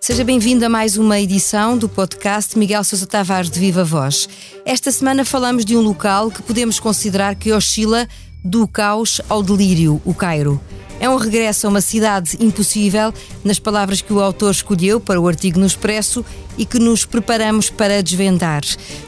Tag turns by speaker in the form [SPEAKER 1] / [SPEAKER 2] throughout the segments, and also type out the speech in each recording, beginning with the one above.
[SPEAKER 1] Seja bem-vindo a mais uma edição do podcast Miguel Sousa Tavares de Viva Voz. Esta semana falamos de um local que podemos considerar que oscila do caos ao delírio, o Cairo. É um regresso a uma cidade impossível, nas palavras que o autor escolheu para o artigo no Expresso e que nos preparamos para desvendar.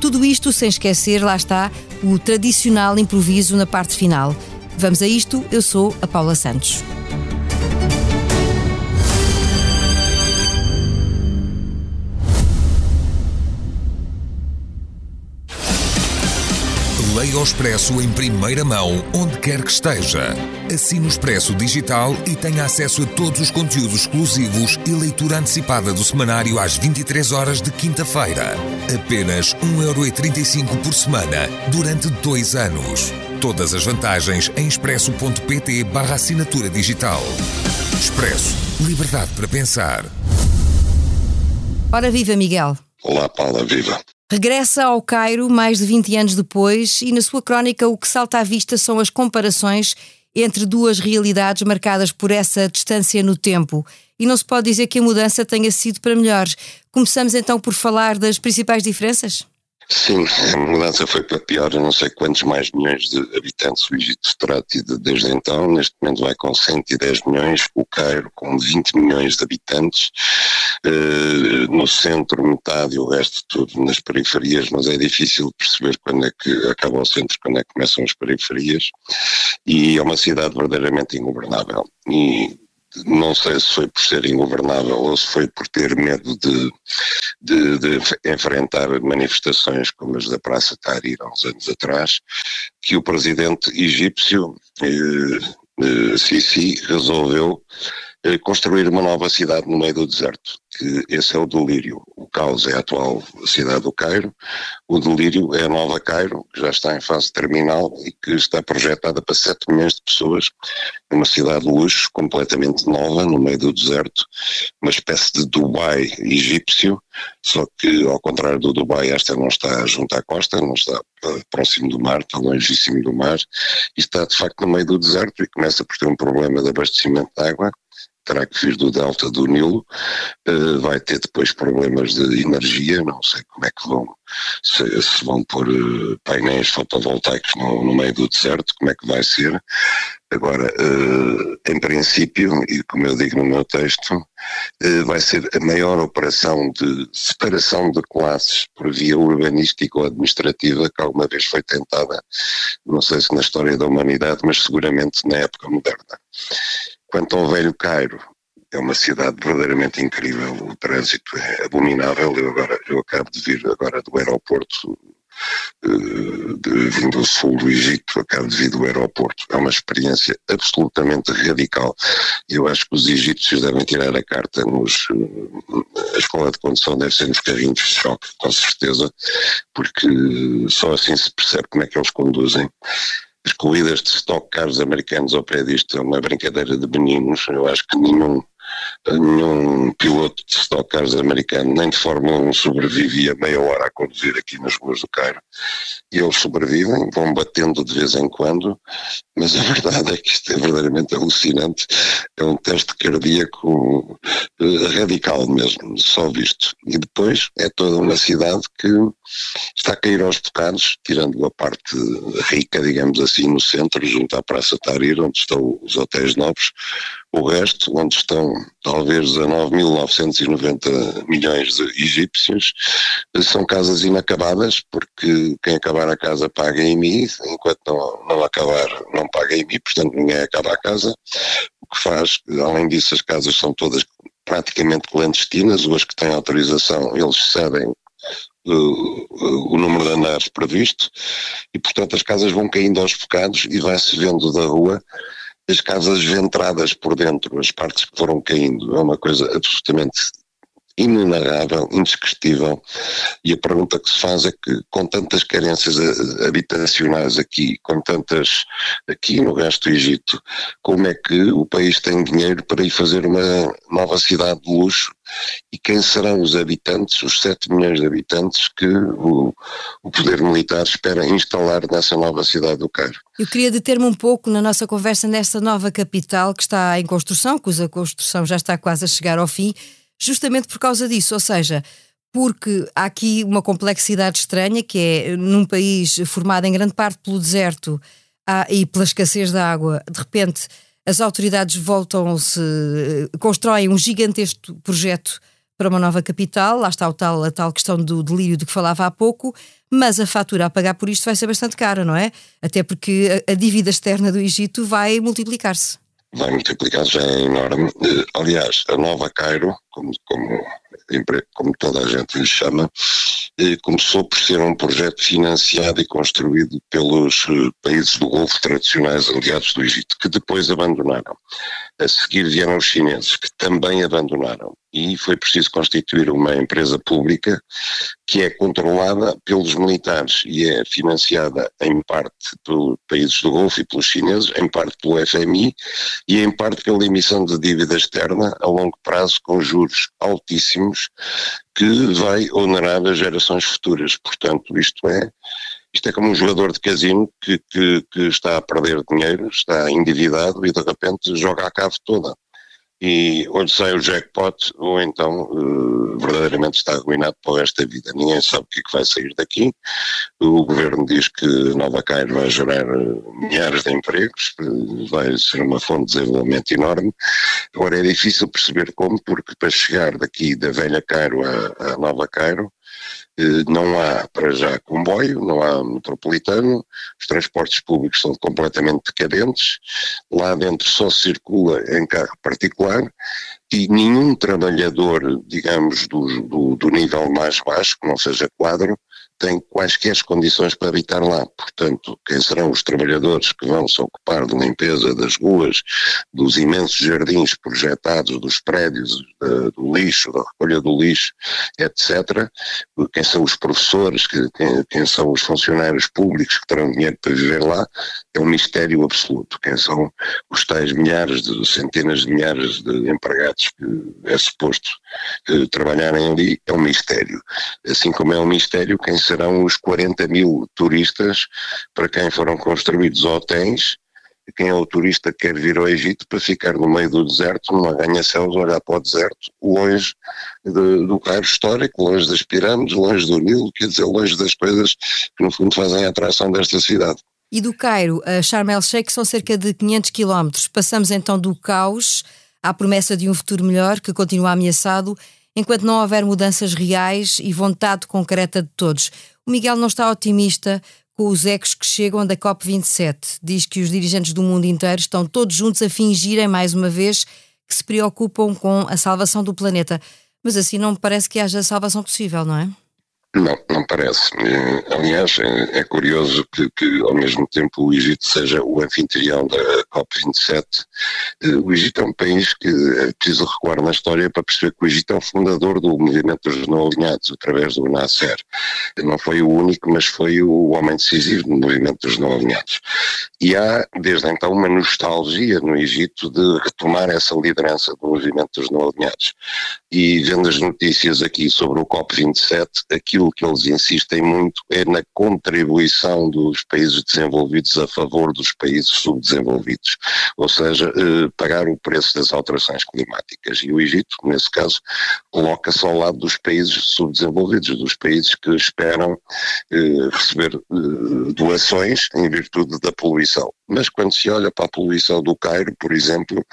[SPEAKER 1] Tudo isto sem esquecer, lá está, o tradicional improviso na parte final. Vamos a isto, eu sou a Paula Santos.
[SPEAKER 2] Leia o Expresso em primeira mão, onde quer que esteja. Assine o Expresso Digital e tenha acesso a todos os conteúdos exclusivos e leitura antecipada do semanário às 23 horas de quinta-feira. Apenas 1,35€ por semana, durante dois anos. Todas as vantagens em expresso.pt barra assinatura digital. Expresso. Liberdade para pensar.
[SPEAKER 1] Ora viva, Miguel.
[SPEAKER 3] Olá, Paula, viva.
[SPEAKER 1] Regressa ao Cairo mais de 20 anos depois e na sua crónica o que salta à vista são as comparações entre duas realidades marcadas por essa distância no tempo. E não se pode dizer que a mudança tenha sido para melhor. Começamos então por falar das principais diferenças?
[SPEAKER 3] Sim, a mudança foi para pior. Eu não sei quantos mais milhões de habitantes o Egito terá tido desde então. Neste momento vai com 110 milhões, o Cairo com 20 milhões de habitantes. Uh, no centro, metade e o resto tudo nas periferias, mas é difícil perceber quando é que acaba o centro, quando é que começam as periferias. E é uma cidade verdadeiramente ingovernável. E não sei se foi por ser ingovernável ou se foi por ter medo de, de, de enfrentar manifestações como as da Praça Tahrir há uns anos atrás, que o presidente egípcio eh, eh, Sisi resolveu eh, construir uma nova cidade no meio do deserto, que esse é o delírio. Caos é a atual cidade do Cairo, o delírio é a nova Cairo, que já está em fase terminal e que está projetada para 7 milhões de pessoas, uma cidade de luxo, completamente nova, no meio do deserto, uma espécie de Dubai egípcio, só que ao contrário do Dubai, esta não está junto à costa, não está próximo do mar, está longíssimo do mar, e está de facto no meio do deserto e começa por ter um problema de abastecimento de água, terá que vir do delta do Nilo, uh, vai ter depois problemas de energia, não sei como é que vão, se, se vão pôr uh, painéis fotovoltaicos no, no, meio do deserto, como é que vai ser. Agora, uh, em princípio, e como eu digo no meu texto, vai ser a maior operação de separação de classes por via urbanística ou administrativa que alguma vez foi tentada, não sei se na história da humanidade, mas seguramente na época moderna. Quanto ao Velho Cairo, é uma cidade verdadeiramente incrível, o trânsito é abominável, eu, agora, eu acabo de vir agora do aeroporto, uh, de, vindo do sul do Egito, acabo de vir do aeroporto, é uma experiência absolutamente radical, eu acho que os egípcios devem tirar a carta nos, a escola de condução deve ser nos carrinhos de choque, com certeza, porque só assim se percebe como é que eles conduzem, as corridas de stock cars americanos ao pé disto é uma brincadeira de meninos. Eu acho que nenhum, nenhum piloto de stock cars americano, nem de Fórmula 1, sobrevivia meia hora a conduzir aqui nas ruas do Cairo. E eles sobrevivem, vão batendo de vez em quando, mas a verdade é que isto é verdadeiramente alucinante. É um teste cardíaco eh, radical mesmo, só visto. E depois é toda uma cidade que está a cair aos bocados, tirando a parte rica, digamos assim, no centro, junto à Praça Tahrir, onde estão os hotéis novos, o resto, onde estão talvez 19.990 milhões de egípcios, são casas inacabadas, porque quem acabar a casa paga mim, enquanto não, não acabar não paga mim, portanto ninguém acaba a casa, o que faz, além disso as casas são todas praticamente clandestinas, os que têm autorização eles cedem o, número de andares previsto e portanto as casas vão caindo aos bocados e vai-se vendo da rua as casas ventradas por dentro, as partes que foram caindo, é uma coisa absolutamente inenarrável, indescritível, e a pergunta que se faz é que, com tantas carências habitacionais aqui, com tantas aqui no resto do Egito, como é que o país tem dinheiro para ir fazer uma nova cidade de luxo? E quem serão os habitantes, os 7 milhões de habitantes que o, o poder militar espera instalar nessa nova cidade do Cairo.
[SPEAKER 1] Eu queria deter-me um pouco na nossa conversa nesta nova capital que está em construção, cuja construção já está quase a chegar ao fim, justamente por causa disso, ou seja, porque há aqui uma complexidade estranha que é num país formado em grande parte pelo deserto e pela escassez da água, de repente as autoridades voltam-se, constroem um gigantesco projeto para uma nova capital, lá está o tal, a tal questão do delírio de que falava há pouco, mas a fatura a pagar por isto vai ser bastante cara, não é? Até porque a dívida externa do Egito vai multiplicar-se.
[SPEAKER 3] Vai multiplicar-se, já é enorme. Eh, aliás, a nova Cairo, como, como, como toda a gente lhe chama, começou por ser um projeto financiado e construído pelos eh, países do Golfo tradicionais aliados do Egito, que depois abandonaram. A seguir vieram os chineses, que também abandonaram. E foi preciso constituir uma empresa pública que é controlada pelos militares e é financiada em parte pelos países do Golfo e pelos chineses, em parte pelo FMI e em parte pela emissão de dívida externa a longo prazo com juros altíssimos que vai onerar as gerações futuras. Portanto, isto é, isto é como um jogador de casino que, que, que está a perder dinheiro, está endividado e de repente joga a cave toda e onde sai o jackpot, ou então uh, verdadeiramente está arruinado para da vida. Ninguém sabe o que, é que vai sair daqui. O governo diz que Nova Cairo vai gerar uh, milhares de empregos, uh, vai ser uma fonte de desenvolvimento enorme. Agora é difícil perceber como, porque para chegar daqui da velha Cairo a Nova Cairo, eh, não há para já comboio, não há metropolitano, os transportes públicos são completamente decadentes, lá dentro só circula em carro particular e nenhum trabalhador, digamos, do, do, do nível mais baixo, que não seja quadro, tem quaisquer condições para habitar lá. Portanto, quem serão os trabalhadores que vão se ocupar de limpeza das ruas, dos imensos jardins projetados, dos prédios, do lixo, da recolha do lixo, etc. Quem são os professores, quem, quem são os funcionários públicos que terão dinheiro para viver lá, é um mistério absoluto. Quem são os tais milhares, de, centenas de milhares de empregados que é suposto eh, trabalharem ali, é um mistério. Assim como é um mistério quem serão os 40 mil turistas para quem foram construídos hotéis quem é o turista que quer vir ao Egito para ficar no meio do deserto, numa ganha-céus, olhar para o deserto, longe de, do Cairo histórico, longe das pirâmides, longe do Nilo, quer dizer, longe das coisas que no fundo fazem a atração desta cidade.
[SPEAKER 1] E do Cairo a Sharm el-Sheikh são cerca de 500 quilómetros. Passamos então do caos à promessa de um futuro melhor que continua ameaçado enquanto não houver mudanças reais e vontade concreta de todos. O Miguel não está otimista com os ecos que chegam da COP27. Diz que os dirigentes do mundo inteiro estão todos juntos a fingirem, mais uma vez, que se preocupam com a salvação do planeta. Mas assim não me parece que haja salvação possível, não é?
[SPEAKER 3] Não, não parece. Aliás, é, é curioso que, que, ao mesmo tempo, o Egito seja o anfitrião da COP27. Eh, o Egito é um país que é preciso recuar na história para perceber que o Egito é o fundador do movimento dos não alinhados, através do Nasser. Não foi o único, mas foi o homem decisivo no movimento dos não alinhados. E há, desde então, uma nostalgia no Egito de retomar essa liderança do movimento dos não alinhados. E vendo as notícias aqui sobre o COP27, aquilo aquilo que eles insistem muito é na contribuição dos países desenvolvidos a favor dos países subdesenvolvidos, ou seja, eh, pagar o preço das alterações climáticas. E o Egito, nesse caso, coloca-se ao lado dos países subdesenvolvidos, dos países que esperam eh, receber eh, doações em virtude da poluição. Mas quando se olha para a poluição do Cairo, por exemplo,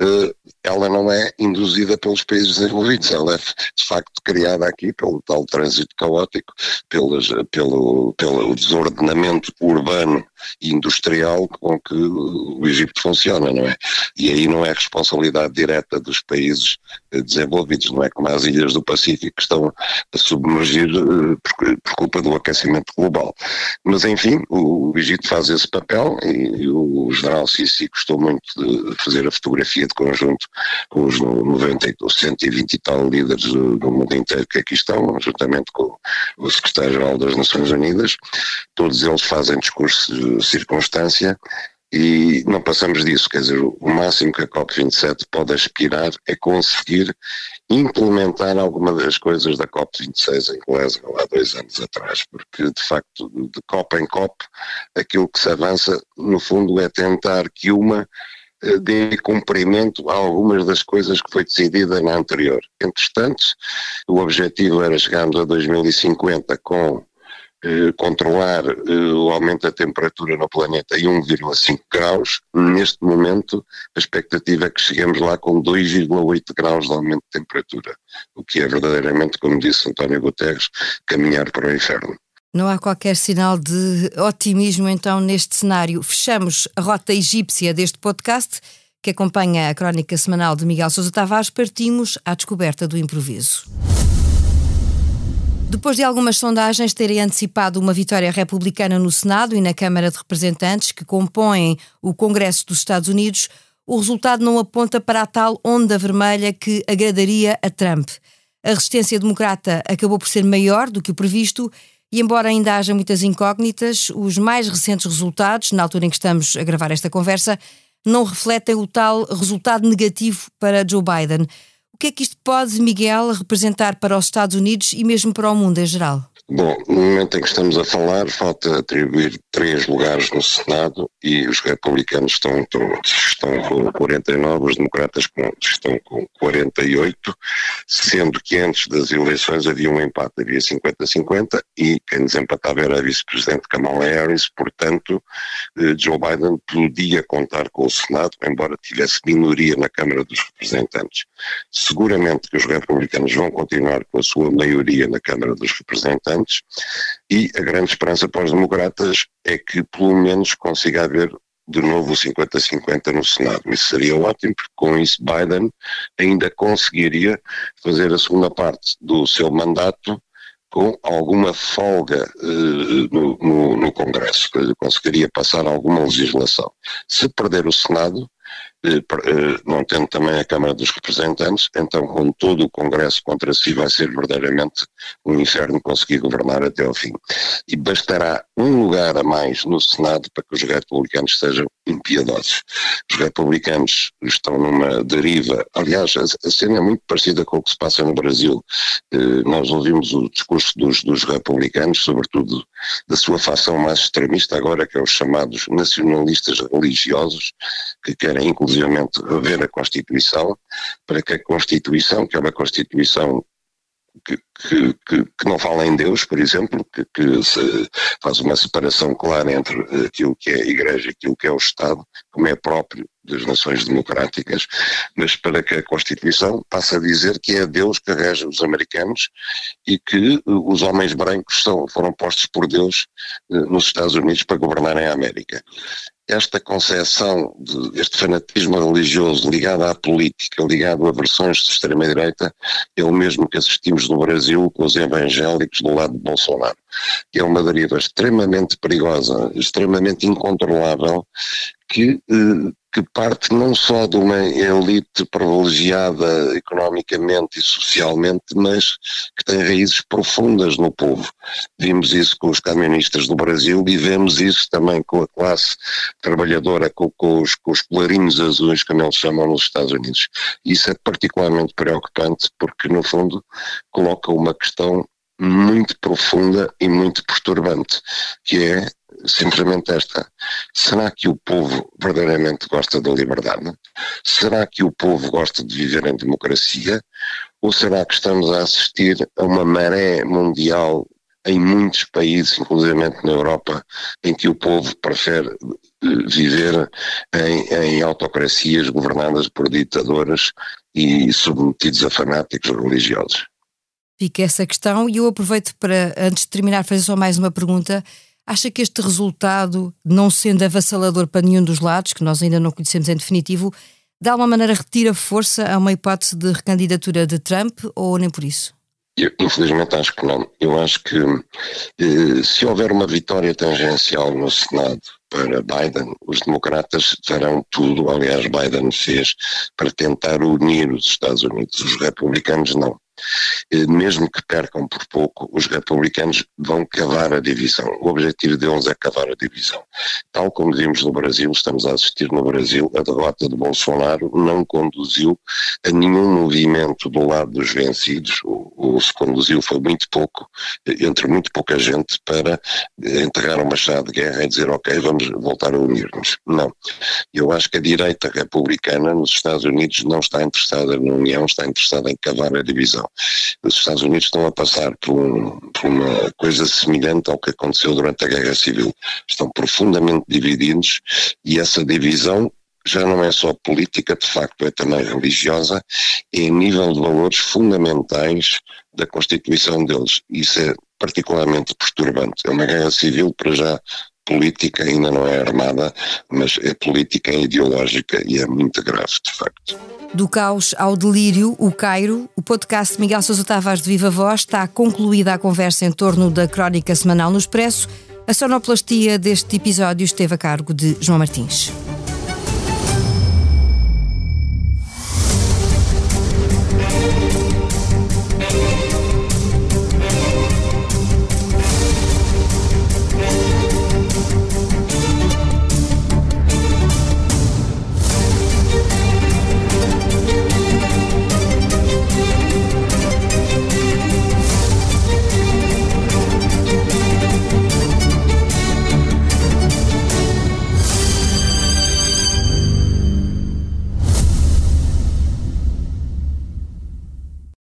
[SPEAKER 3] eh, ela não é induzida pelos países desenvolvidos, ela é de facto criada aqui pelo tal trânsito caótico, pelas, pelo, pelo desordenamento urbano industrial com que o Egito funciona, não é? E aí não é responsabilidade direta dos países eh, desenvolvidos, não é como as ilhas do Pacífico que estão a submergir eh, por, culpa do aquecimento global. Mas enfim, o, Egito faz esse papel e, o general Sisi gostou muito de fazer a fotografia de conjunto com os 90, os 120 e tal líderes do, do mundo inteiro que aqui estão, juntamente com o secretário-geral das Nações Unidas. Todos eles fazem discursos de circunstância e não passamos disso, quer dizer, o máximo que a COP27 pode aspirar é conseguir implementar alguma das coisas da COP26 em Glasgow há dois anos atrás, porque de facto de COP em COP aquilo que se avança no fundo é tentar que uma eh, dê cumprimento a algumas das coisas que foi decidida na anterior. Entretanto, o objetivo era chegarmos a 2050 com controlar eh, o aumento da temperatura no planeta em 1,5 graus, neste momento a expectativa é que cheguemos lá com 2,8 graus de aumento de temperatura, o que é verdadeiramente, como disse António Guterres, caminhar para o inferno.
[SPEAKER 1] Não há qualquer sinal de otimismo então neste cenário. Fechamos a rota egípcia deste podcast que acompanha a crónica semanal de Miguel Sousa Tavares, partimos à descoberta do improviso. Depois de algumas sondagens terem antecipado uma vitória republicana no Senado e na Câmara de Representantes, que compõem o Congresso dos Estados Unidos, o resultado não aponta para a tal onda vermelha que agradaria a Trump. A resistência democrata acabou por ser maior do que o previsto e, embora ainda haja muitas incógnitas, os mais recentes resultados, na altura em que estamos a gravar esta conversa, não refletem o tal resultado negativo para Joe Biden que é que isto pode, Miguel, representar para os Estados Unidos e mesmo para o mundo em geral?
[SPEAKER 3] Bom, no momento em que estamos a falar, falta atribuir três lugares no Senado e os republicanos estão, estão com 49, os democratas estão com 48, sendo que antes das eleições havia um empate, havia 50-50 e quem desempatava era a vice-presidente Kamala Harris, portanto eh, Joe Biden podia contar com o Senado, embora tivesse minoria na Câmara dos Representantes. Seguramente que os republicanos vão continuar com a sua maioria na Câmara dos Representantes, e a grande esperança para os democratas é que pelo menos consiga haver de novo 50-50 no Senado. Isso seria ótimo, porque com isso Biden ainda conseguiria fazer a segunda parte do seu mandato com alguma folga uh, no, no, no, Congresso, conseguiria passar alguma legislação. Se perder o Senado, não tendo também a Câmara dos Representantes, então com todo o Congresso contra si vai ser verdadeiramente um inferno conseguir governar até ao fim. E bastará um lugar a mais no Senado para que os republicanos sejam impiedosos. Os republicanos estão numa deriva, aliás, a, cena é muito parecida com o que se passa no Brasil. Eh, nós ouvimos o discurso dos, dos republicanos, sobretudo da sua facção mais extremista agora, que é os chamados nacionalistas religiosos, que querem inclusivamente rever a Constituição, para que a Constituição, que é uma Constituição que, que, que, não fala em Deus, por exemplo, que, que faz uma separação clara entre aquilo que é a Igreja e aquilo que é o Estado, como é próprio das nações democráticas, mas para que a Constituição passe a dizer que é Deus que rege os americanos e que os homens brancos são, foram postos por Deus eh, nos Estados Unidos para governarem a América esta concepção deste fanatismo religioso ligado à política, ligado a versões de extrema-direita, é o mesmo que assistimos no Brasil com os evangélicos do lado de Bolsonaro, é uma deriva extremamente perigosa, extremamente incontrolável, que eh, que parte não só de uma elite privilegiada economicamente e socialmente, mas que tem raízes profundas no povo. Vimos isso com os camionistas do Brasil e vemos isso também com a classe trabalhadora, com, com, os, com os clarinhos azuis, como eles chamam nos Estados Unidos. Isso é particularmente preocupante porque, no fundo, coloca uma questão muito profunda e muito perturbante, que é simplesmente esta. Será que o povo verdadeiramente gosta da liberdade? Será que o povo gosta de viver em democracia? Ou será que estamos a assistir a uma maré mundial em muitos países, inclusive na Europa, em que o povo prefere eh, viver em, em autocracias governadas por ditadoras e submetidos a fanáticos religiosos?
[SPEAKER 1] Fica essa questão e eu aproveito para, antes de terminar, fazer só mais uma pergunta Acha que este resultado, não sendo avassalador para nenhum dos lados, que nós ainda não conhecemos em definitivo, de alguma maneira retira força a uma hipótese de recandidatura de Trump ou nem por isso?
[SPEAKER 3] Eu, infelizmente acho que não. Eu acho que eh, se houver uma vitória tangencial no Senado para Biden, os democratas farão tudo, aliás Biden fez, para tentar unir os Estados Unidos. Os republicanos não. Eh, mesmo que percam por pouco, os republicanos vão cavar a divisão. O objetivo deles é cavar a divisão. Tal como vimos no Brasil, estamos a assistir no Brasil, a derrota de Bolsonaro não conduziu a nenhum movimento do lado dos vencidos, ou, se conduziu foi muito pouco, entre muito pouca gente, para entregar uma chave de guerra e dizer, ok, vamos voltar a unir-nos. Não. Eu acho que a direita republicana nos Estados Unidos não está interessada na união, está interessada em cavar a divisão. Os Estados Unidos estão a passar por, por uma coisa semelhante ao que aconteceu durante a Guerra Civil. Estão profundamente divididos e essa divisão já não é só política, de facto, é também religiosa, é em nível de valores fundamentais da Constituição deles. Isso é particularmente perturbante. É uma guerra civil, para já, política, ainda não é armada, mas é política e ideológica e é muito grave, de facto.
[SPEAKER 1] Do caos ao delírio, o Cairo, o podcast Miguel Sousa Tavares de Viva Voz está concluída a conversa em torno da crónica semanal no Expresso. A sonoplastia deste episódio esteve a cargo de João Martins.